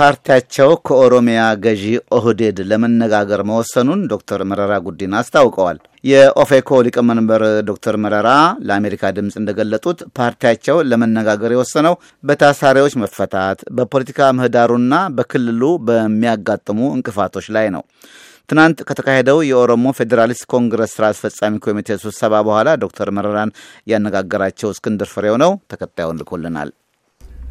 ፓርቲያቸው ከኦሮሚያ ገዢ ኦህዴድ ለመነጋገር መወሰኑን ዶክተር መረራ ጉዲና አስታውቀዋል። የኦፌኮ ሊቀመንበር ዶክተር መረራ ለአሜሪካ ድምፅ እንደገለጡት ፓርቲያቸው ለመነጋገር የወሰነው በታሳሪዎች መፈታት፣ በፖለቲካ ምህዳሩና በክልሉ በሚያጋጥሙ እንቅፋቶች ላይ ነው። ትናንት ከተካሄደው የኦሮሞ ፌዴራሊስት ኮንግረስ ስራ አስፈጻሚ ኮሚቴ ስብሰባ በኋላ ዶክተር መረራን ያነጋገራቸው እስክንድር ፍሬው ነው። ተከታዩን ልኮልናል።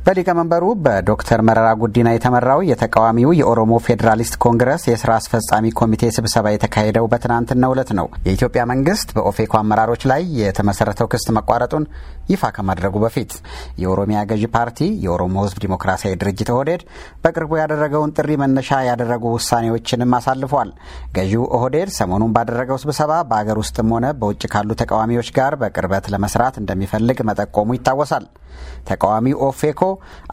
በሊቀመንበሩ በዶክተር መረራ ጉዲና የተመራው የተቃዋሚው የኦሮሞ ፌዴራሊስት ኮንግረስ የስራ አስፈጻሚ ኮሚቴ ስብሰባ የተካሄደው በትናንትናው ዕለት ነው። የኢትዮጵያ መንግስት በኦፌኮ አመራሮች ላይ የተመሰረተው ክስ መቋረጡን ይፋ ከማድረጉ በፊት የኦሮሚያ ገዢ ፓርቲ የኦሮሞ ሕዝብ ዲሞክራሲያዊ ድርጅት ኦህዴድ በቅርቡ ያደረገውን ጥሪ መነሻ ያደረጉ ውሳኔዎችንም አሳልፏል። ገዢው ኦህዴድ ሰሞኑን ባደረገው ስብሰባ በአገር ውስጥም ሆነ በውጭ ካሉ ተቃዋሚዎች ጋር በቅርበት ለመስራት እንደሚፈልግ መጠቆሙ ይታወሳል። ተቃዋሚው ኦፌኮ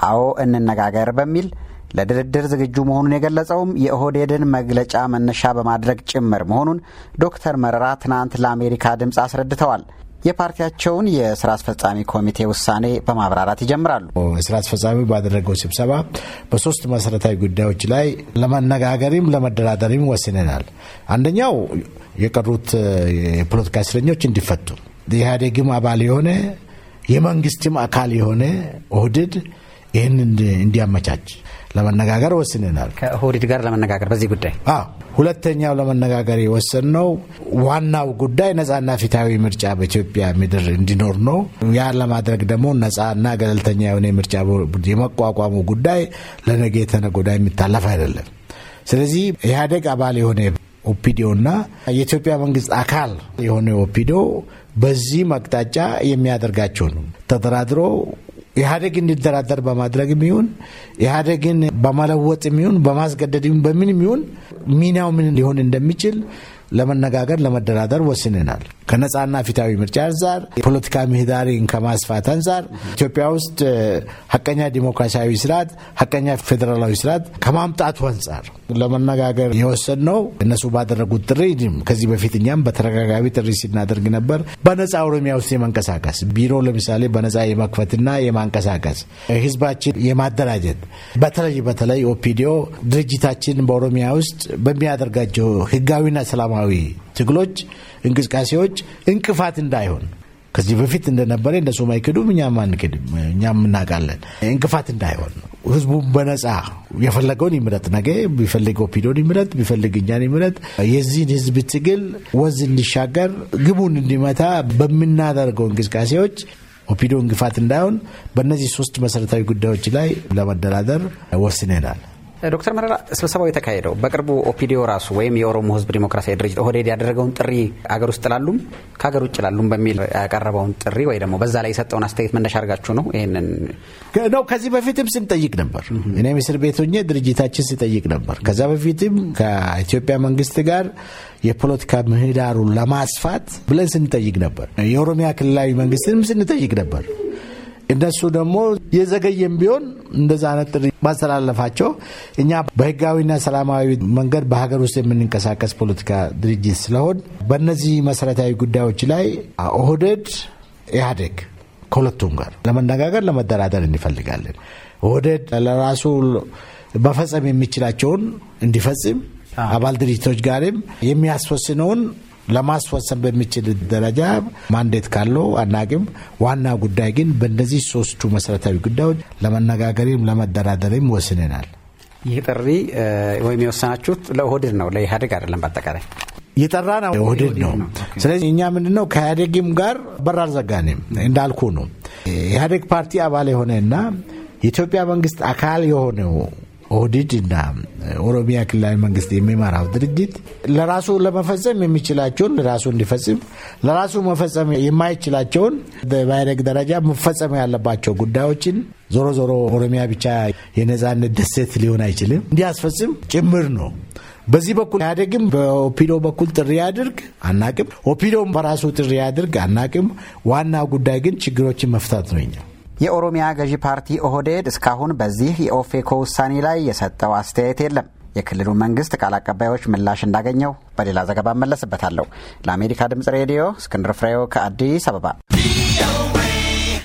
አዎ እንነጋገር በሚል ለድርድር ዝግጁ መሆኑን የገለጸውም የኦህዴድን መግለጫ መነሻ በማድረግ ጭምር መሆኑን ዶክተር መረራ ትናንት ለአሜሪካ ድምፅ አስረድተዋል። የፓርቲያቸውን የስራ አስፈጻሚ ኮሚቴ ውሳኔ በማብራራት ይጀምራሉ። ስራ አስፈጻሚ ባደረገው ስብሰባ በሶስት መሰረታዊ ጉዳዮች ላይ ለመነጋገርም ለመደራደርም ወስነናል። አንደኛው የቀሩት የፖለቲካ እስረኞች እንዲፈቱ የኢህአዴግም አባል የሆነ የመንግስትም አካል የሆነ ኦህዴድ ይህን እንዲያመቻች ለመነጋገር ወስነናል። ከኦህዴድ ጋር ለመነጋገር በዚህ ጉዳይ ሁለተኛው ለመነጋገር የወሰንነው ዋናው ጉዳይ ነጻና ፊታዊ ምርጫ በኢትዮጵያ ምድር እንዲኖር ነው። ያ ለማድረግ ደግሞ ነጻና ገለልተኛ የሆነ ምርጫ የመቋቋሙ ጉዳይ ለነገ የተነገ ወዲያ የሚታለፍ አይደለም። ስለዚህ ኢህአዴግ አባል የሆነ ኦፒዲዮና የኢትዮጵያ መንግስት አካል የሆነ ኦፒዲዮ በዚህ መቅጣጫ የሚያደርጋቸው ነው። ተደራድሮ ኢህአዴግ እንዲደራደር በማድረግ ይሁን ኢህአዴግን በመለወጥ ይሁን በማስገደድ በምን ይሁን ሚናው ምን ሊሆን እንደሚችል ለመነጋገር ለመደራደር ወስነናል። ከነጻና ፊታዊ ምርጫ አንጻር የፖለቲካ ምህዳርን ከማስፋት አንጻር ኢትዮጵያ ውስጥ ሀቀኛ ዲሞክራሲያዊ ስርዓት፣ ሀቀኛ ፌዴራላዊ ስርዓት ከማምጣቱ አንጻር ለመነጋገር የወሰንነው እነሱ ባደረጉት ጥሪ ከዚህ በፊት እኛም በተደጋጋሚ ጥሪ ሲናደርግ ነበር። በነጻ ኦሮሚያ ውስጥ የመንቀሳቀስ ቢሮ ለምሳሌ በነጻ የመክፈትና የማንቀሳቀስ ህዝባችን የማደራጀት በተለይ በተለይ ኦፒዲዮ ድርጅታችን በኦሮሚያ ውስጥ በሚያደርጋቸው ህጋዊና ሰላማዊ ትግሎች እንቅስቃሴዎች እንቅፋት እንዳይሆን ከዚህ በፊት እንደነበረ እነሱ አይክዱም፣ እኛም አንክድም፣ እኛም እናውቃለን። እንቅፋት እንዳይሆን ህዝቡ በነጻ የፈለገውን ይምረጥ። ነገ ቢፈልግ ኦፒዲኦን ይምረጥ፣ ቢፈልግ እኛን ይምረጥ። የዚህን ህዝብ ትግል ወዝ እንዲሻገር ግቡን እንዲመታ በምናደርገው እንቅስቃሴዎች ኦፒዲኦ እንቅፋት እንዳይሆን በእነዚህ ሶስት መሰረታዊ ጉዳዮች ላይ ለመደራደር ወስነናል። ዶክተር መረራ ስብሰባው የተካሄደው በቅርቡ ኦፒዲኦ ራሱ ወይም የኦሮሞ ህዝብ ዲሞክራሲያዊ ድርጅት ኦህዴድ ያደረገውን ጥሪ አገር ውስጥ ላሉም ከሀገር ውጭ ላሉም በሚል ያቀረበውን ጥሪ ወይ ደግሞ በዛ ላይ የሰጠውን አስተያየት መነሻ አድርጋችሁ ነው ይህንን ነው። ከዚህ በፊትም ስንጠይቅ ነበር። እኔም እስር ቤት ሆኜ ድርጅታችን ሲጠይቅ ነበር። ከዛ በፊትም ከኢትዮጵያ መንግስት ጋር የፖለቲካ ምህዳሩን ለማስፋት ብለን ስንጠይቅ ነበር። የኦሮሚያ ክልላዊ መንግስትንም ስንጠይቅ ነበር። እነሱ ደግሞ የዘገየም ቢሆን እንደዛ አይነት ጥሪ ማስተላለፋቸው እኛ በህጋዊና ሰላማዊ መንገድ በሀገር ውስጥ የምንንቀሳቀስ ፖለቲካ ድርጅት ስለሆን በእነዚህ መሰረታዊ ጉዳዮች ላይ ኦህዴድ፣ ኢህአዴግ ከሁለቱም ጋር ለመነጋገር ለመደራደር እንፈልጋለን። ኦህዴድ ለራሱ መፈጸም የሚችላቸውን እንዲፈጽም አባል ድርጅቶች ጋርም የሚያስወስነውን ለማስወሰን በሚችል ደረጃ ማንዴት ካለው አናቅም። ዋና ጉዳይ ግን በእነዚህ ሶስቱ መሰረታዊ ጉዳዮች ለመነጋገርም ለመደራደርም ወስነናል። ይህ ጥሪ ወይም የወሰናችሁት ለኦህዴድ ነው፣ ለኢህአዴግ አይደለም። በአጠቃላይ የጠራ ነው ኦህዴድ ነው። ስለዚህ እኛ ምንድነው ከኢህአዴግም ጋር በር አልዘጋንም። እንዳልኩ ነው ኢህአዴግ ፓርቲ አባል የሆነና የኢትዮጵያ መንግስት አካል የሆነው ኦህዴድ እና ኦሮሚያ ክልላዊ መንግስት የሚመራው ድርጅት ለራሱ ለመፈጸም የሚችላቸውን ለራሱ እንዲፈጽም ለራሱ መፈጸም የማይችላቸውን በኢህአዴግ ደረጃ መፈጸም ያለባቸው ጉዳዮችን ዞሮ ዞሮ ኦሮሚያ ብቻ የነጻነት ደሴት ሊሆን አይችልም እንዲያስፈጽም ጭምር ነው። በዚህ በኩል ኢህአዴግም በኦፒዶ በኩል ጥሪ ያድርግ አናቅም፣ ኦፒዶም በራሱ ጥሪ ያድርግ አናቅም። ዋና ጉዳይ ግን ችግሮችን መፍታት ነው። የኦሮሚያ ገዢ ፓርቲ ኦህዴድ እስካሁን በዚህ የኦፌኮ ውሳኔ ላይ የሰጠው አስተያየት የለም። የክልሉ መንግስት ቃል አቀባዮች ምላሽ እንዳገኘው በሌላ ዘገባ እመለስበታለሁ። ለአሜሪካ ድምጽ ሬዲዮ እስክንድር ፍሬው ከአዲስ አበባ